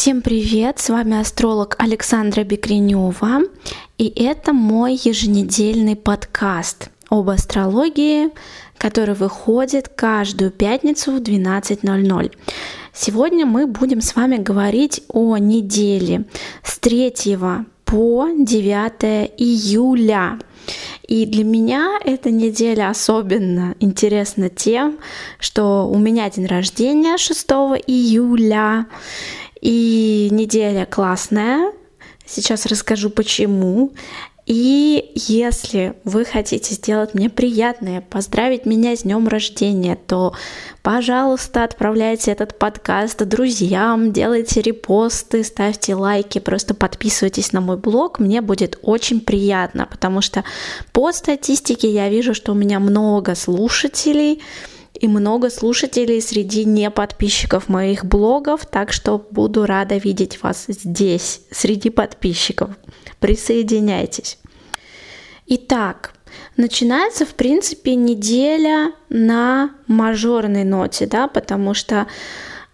Всем привет! С вами астролог Александра Бекренева, и это мой еженедельный подкаст об астрологии, который выходит каждую пятницу в 12.00. Сегодня мы будем с вами говорить о неделе с 3 по 9 июля. И для меня эта неделя особенно интересна тем, что у меня день рождения 6 июля, и неделя классная. Сейчас расскажу почему. И если вы хотите сделать мне приятное, поздравить меня с днем рождения, то, пожалуйста, отправляйте этот подкаст друзьям, делайте репосты, ставьте лайки, просто подписывайтесь на мой блог. Мне будет очень приятно, потому что по статистике я вижу, что у меня много слушателей, и много слушателей среди не подписчиков моих блогов, так что буду рада видеть вас здесь, среди подписчиков. Присоединяйтесь. Итак, начинается, в принципе, неделя на мажорной ноте, да, потому что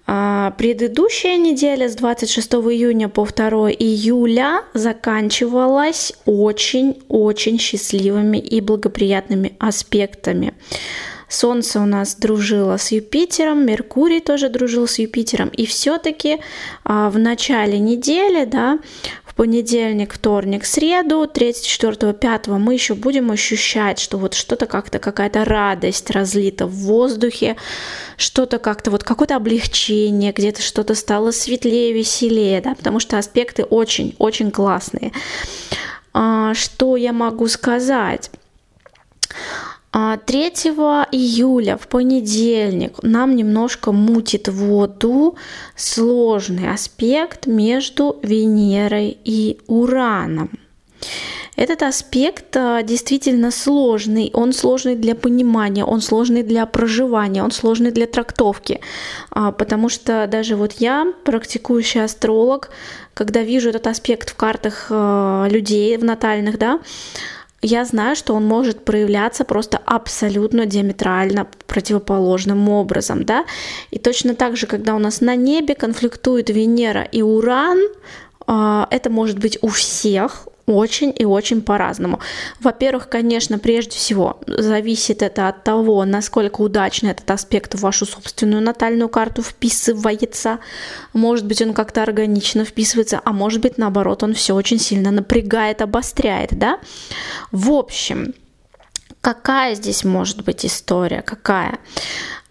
а, предыдущая неделя с 26 июня по 2 июля заканчивалась очень-очень счастливыми и благоприятными аспектами. Солнце у нас дружило с Юпитером, Меркурий тоже дружил с Юпитером. И все-таки а, в начале недели, да, в понедельник, вторник, среду, 3, 4, 5 мы еще будем ощущать, что вот что-то как-то, какая-то радость разлита в воздухе, что-то как-то, вот какое-то облегчение, где-то что-то стало светлее, веселее, да, потому что аспекты очень-очень классные. А, что я могу сказать? 3 а, июля в понедельник нам немножко мутит воду сложный аспект между Венерой и Ураном. Этот аспект а, действительно сложный, он сложный для понимания, он сложный для проживания, он сложный для трактовки, а, потому что даже вот я, практикующий астролог, когда вижу этот аспект в картах людей, в натальных, да, я знаю, что он может проявляться просто абсолютно диаметрально противоположным образом, да. И точно так же, когда у нас на небе конфликтуют Венера и Уран, а, это может быть у всех, очень и очень по-разному. Во-первых, конечно, прежде всего, зависит это от того, насколько удачно этот аспект в вашу собственную натальную карту вписывается. Может быть, он как-то органично вписывается, а может быть, наоборот, он все очень сильно напрягает, обостряет, да? В общем, какая здесь может быть история? Какая?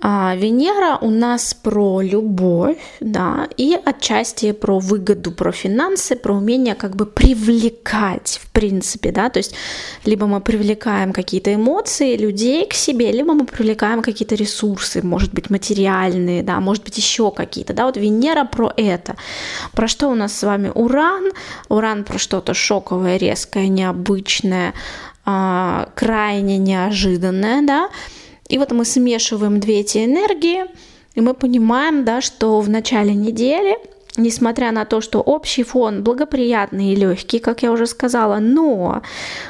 А Венера у нас про любовь, да, и отчасти про выгоду, про финансы, про умение как бы привлекать, в принципе, да, то есть либо мы привлекаем какие-то эмоции людей к себе, либо мы привлекаем какие-то ресурсы, может быть, материальные, да, может быть, еще какие-то, да, вот Венера про это. Про что у нас с вами Уран? Уран про что-то шоковое, резкое, необычное, а, крайне неожиданное, да, и вот мы смешиваем две эти энергии, и мы понимаем, да, что в начале недели, несмотря на то, что общий фон благоприятный и легкий, как я уже сказала, но,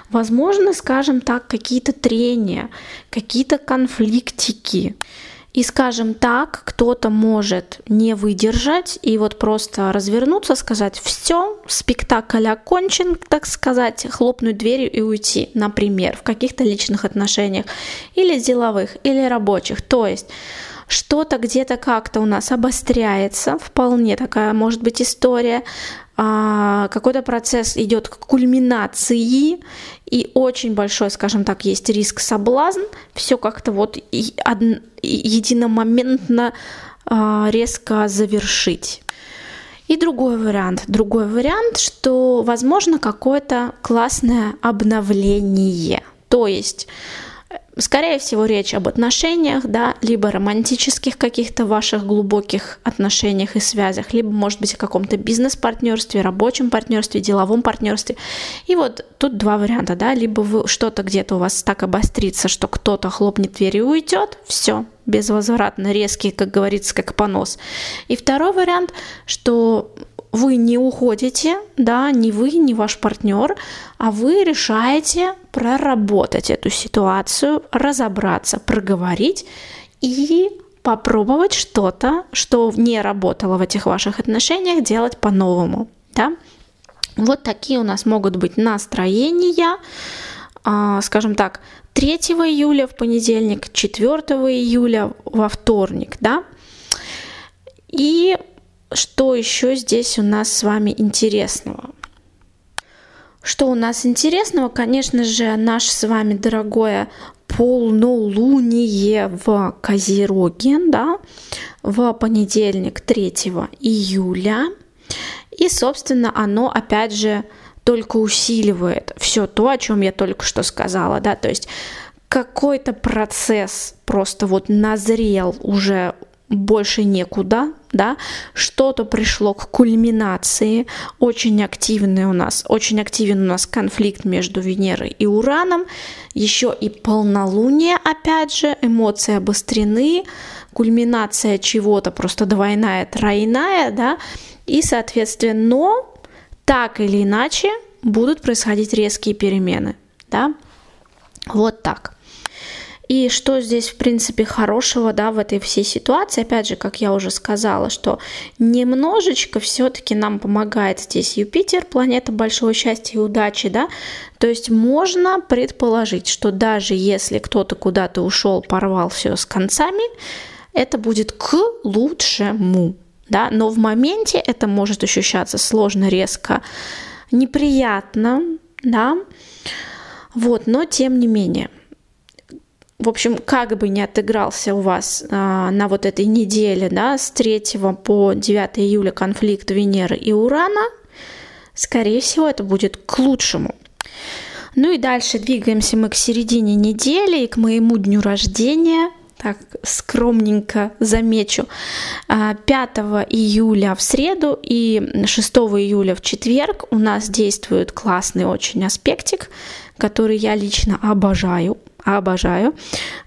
возможно, скажем так, какие-то трения, какие-то конфликтики. И, скажем так, кто-то может не выдержать и вот просто развернуться, сказать, все, спектакль окончен, так сказать, хлопнуть дверью и уйти, например, в каких-то личных отношениях или деловых, или рабочих. То есть что-то где-то как-то у нас обостряется, вполне такая может быть история, какой-то процесс идет к кульминации, и очень большой, скажем так, есть риск соблазн, все как-то вот единомоментно а, резко завершить. И другой вариант. Другой вариант, что возможно какое-то классное обновление. То есть Скорее всего, речь об отношениях, да, либо романтических каких-то ваших глубоких отношениях и связях, либо, может быть, о каком-то бизнес-партнерстве, рабочем партнерстве, деловом партнерстве. И вот тут два варианта, да, либо вы что-то где-то у вас так обострится, что кто-то хлопнет дверь и уйдет, все, безвозвратно резкий, как говорится, как понос. И второй вариант, что вы не уходите, да, не вы, не ваш партнер, а вы решаете проработать эту ситуацию, разобраться, проговорить и попробовать что-то, что не работало в этих ваших отношениях, делать по-новому, да. Вот такие у нас могут быть настроения, а, скажем так, 3 июля в понедельник, 4 июля во вторник, да. И что еще здесь у нас с вами интересного? Что у нас интересного? Конечно же, наше с вами дорогое полнолуние в Козероге, да, в понедельник 3 июля. И, собственно, оно, опять же, только усиливает все то, о чем я только что сказала, да, то есть какой-то процесс просто вот назрел уже больше некуда, да, что-то пришло к кульминации, очень активный у нас, очень активен у нас конфликт между Венерой и Ураном, еще и полнолуние, опять же, эмоции обострены, кульминация чего-то просто двойная, тройная, да, и, соответственно, но так или иначе будут происходить резкие перемены, да, вот так. И что здесь, в принципе, хорошего, да, в этой всей ситуации, опять же, как я уже сказала, что немножечко все-таки нам помогает здесь Юпитер, планета большого счастья и удачи, да, то есть можно предположить, что даже если кто-то куда-то ушел, порвал все с концами, это будет к лучшему, да, но в моменте это может ощущаться сложно, резко, неприятно, да, вот, но тем не менее – в общем, как бы не отыгрался у вас а, на вот этой неделе, да, с 3 по 9 июля конфликт Венеры и Урана, скорее всего, это будет к лучшему. Ну и дальше двигаемся мы к середине недели и к моему дню рождения, так скромненько замечу, 5 а, июля в среду и 6 июля в четверг у нас действует классный очень аспектик, который я лично обожаю – обожаю.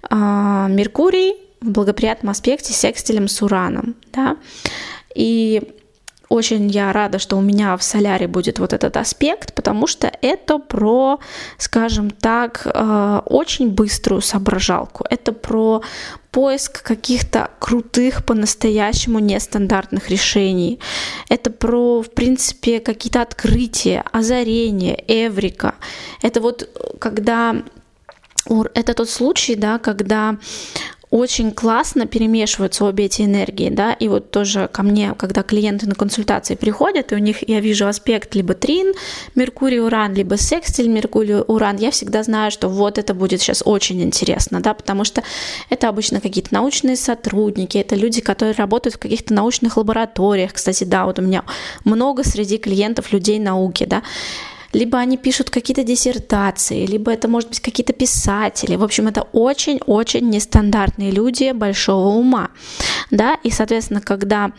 А, Меркурий в благоприятном аспекте с секстилем с Ураном, да, и очень я рада, что у меня в соляре будет вот этот аспект, потому что это про, скажем так, э, очень быструю соображалку. Это про поиск каких-то крутых, по-настоящему нестандартных решений. Это про, в принципе, какие-то открытия, озарения, эврика. Это вот когда это тот случай, да, когда очень классно перемешиваются обе эти энергии, да, и вот тоже ко мне, когда клиенты на консультации приходят, и у них я вижу аспект либо трин, Меркурий, Уран, либо секстиль, Меркурий, Уран, я всегда знаю, что вот это будет сейчас очень интересно, да, потому что это обычно какие-то научные сотрудники, это люди, которые работают в каких-то научных лабораториях, кстати, да, вот у меня много среди клиентов людей науки, да, либо они пишут какие-то диссертации, либо это может быть какие-то писатели. В общем, это очень-очень нестандартные люди большого ума. Да? И, соответственно, когда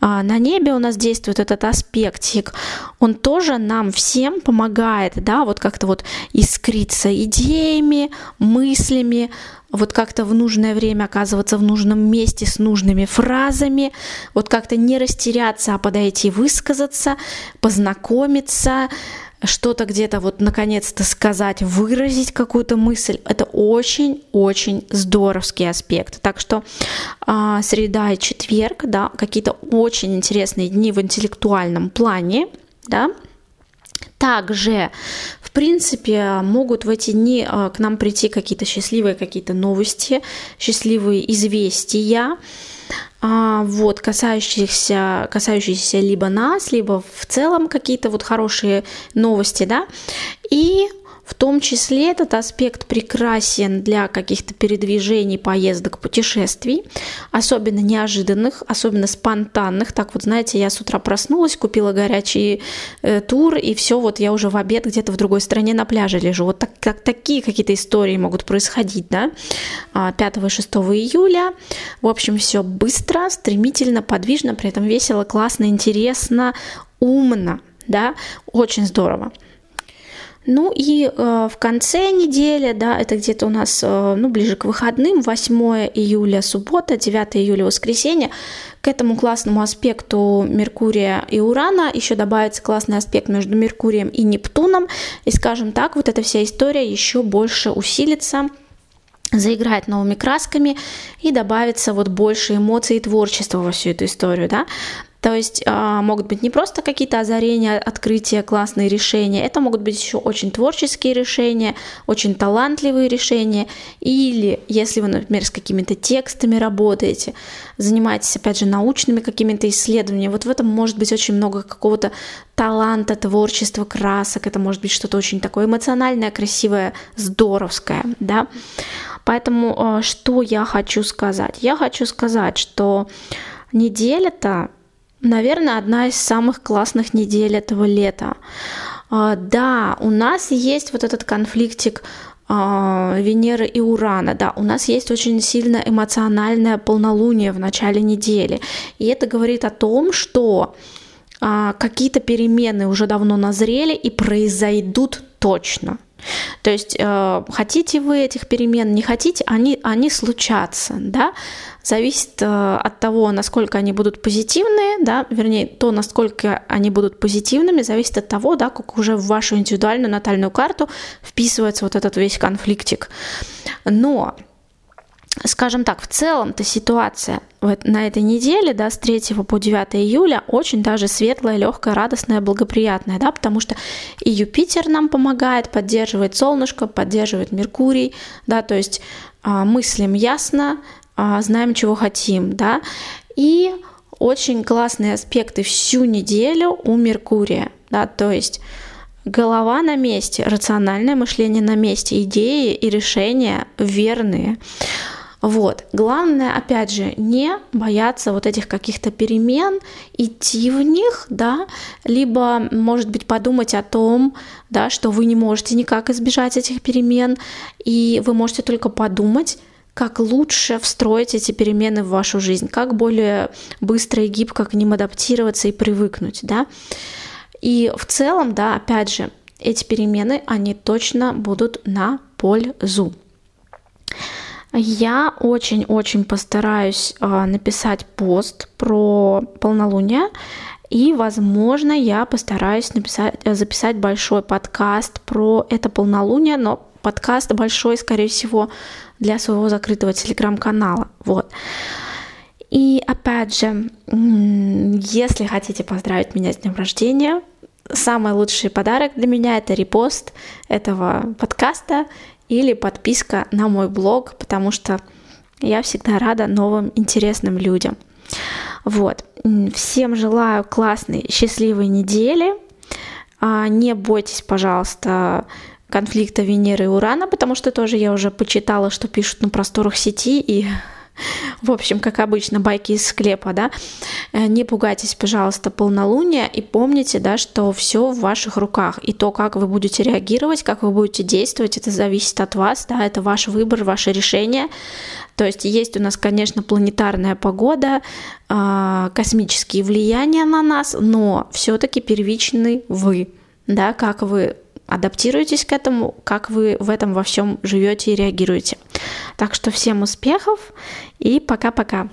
а, на небе у нас действует этот аспектик, он тоже нам всем помогает, да, вот как-то вот искриться идеями, мыслями, вот как-то в нужное время оказываться в нужном месте с нужными фразами, вот как-то не растеряться, а подойти высказаться, познакомиться, что-то где-то вот наконец-то сказать, выразить какую-то мысль, это очень-очень здоровский аспект. Так что а, среда и четверг, да, какие-то очень интересные дни в интеллектуальном плане, да, также, принципе, могут в эти дни а, к нам прийти какие-то счастливые какие-то новости, счастливые известия, а, вот, касающихся, касающиеся либо нас, либо в целом какие-то вот хорошие новости, да, и в том числе этот аспект прекрасен для каких-то передвижений, поездок, путешествий, особенно неожиданных, особенно спонтанных. Так вот, знаете, я с утра проснулась, купила горячий э, тур, и все, вот я уже в обед где-то в другой стране на пляже лежу. Вот так, так, такие какие-то истории могут происходить, да, 5 и 6 июля. В общем, все быстро, стремительно, подвижно, при этом весело, классно, интересно, умно, да, очень здорово. Ну и э, в конце недели, да, это где-то у нас, э, ну, ближе к выходным, 8 июля суббота, 9 июля воскресенье, к этому классному аспекту Меркурия и Урана еще добавится классный аспект между Меркурием и Нептуном, и, скажем так, вот эта вся история еще больше усилится, заиграть новыми красками и добавится вот больше эмоций и творчества во всю эту историю, да. То есть э, могут быть не просто какие-то озарения, открытия, классные решения, это могут быть еще очень творческие решения, очень талантливые решения. Или если вы, например, с какими-то текстами работаете, занимаетесь, опять же, научными какими-то исследованиями, вот в этом может быть очень много какого-то таланта, творчества, красок, это может быть что-то очень такое эмоциональное, красивое, здоровское, да. Поэтому э, что я хочу сказать? Я хочу сказать, что неделя-то наверное, одна из самых классных недель этого лета. А, да, у нас есть вот этот конфликтик а, Венеры и Урана, да, у нас есть очень сильно эмоциональное полнолуние в начале недели. И это говорит о том, что а, какие-то перемены уже давно назрели и произойдут точно. То есть э, хотите вы этих перемен, не хотите, они, они случатся, да, зависит э, от того, насколько они будут позитивные, да, вернее, то, насколько они будут позитивными, зависит от того, да, как уже в вашу индивидуальную натальную карту вписывается вот этот весь конфликтик. Но скажем так, в целом-то ситуация вот на этой неделе, да, с 3 по 9 июля очень даже светлая, легкая, радостная, благоприятная, да, потому что и Юпитер нам помогает, поддерживает солнышко, поддерживает Меркурий, да, то есть а, мыслим ясно, а, знаем, чего хотим, да, и очень классные аспекты всю неделю у Меркурия, да, то есть Голова на месте, рациональное мышление на месте, идеи и решения верные. Вот. Главное, опять же, не бояться вот этих каких-то перемен, идти в них, да, либо, может быть, подумать о том, да, что вы не можете никак избежать этих перемен, и вы можете только подумать, как лучше встроить эти перемены в вашу жизнь, как более быстро и гибко к ним адаптироваться и привыкнуть, да. И в целом, да, опять же, эти перемены, они точно будут на пользу. Я очень-очень постараюсь э, написать пост про полнолуние. И, возможно, я постараюсь написать, э, записать большой подкаст про это полнолуние, но подкаст большой, скорее всего, для своего закрытого телеграм-канала. Вот. И опять же, если хотите поздравить меня с днем рождения, самый лучший подарок для меня это репост этого подкаста или подписка на мой блог, потому что я всегда рада новым интересным людям. Вот. Всем желаю классной, счастливой недели. А, не бойтесь, пожалуйста, конфликта Венеры и Урана, потому что тоже я уже почитала, что пишут на просторах сети, и в общем, как обычно, байки из склепа, да. Э, не пугайтесь, пожалуйста, полнолуния и помните, да, что все в ваших руках. И то, как вы будете реагировать, как вы будете действовать, это зависит от вас, да, это ваш выбор, ваше решение. То есть есть у нас, конечно, планетарная погода, а, космические влияния на нас, но все-таки первичный вы, да, как вы адаптируетесь к этому, как вы в этом во всем живете и реагируете. Так что всем успехов и пока-пока.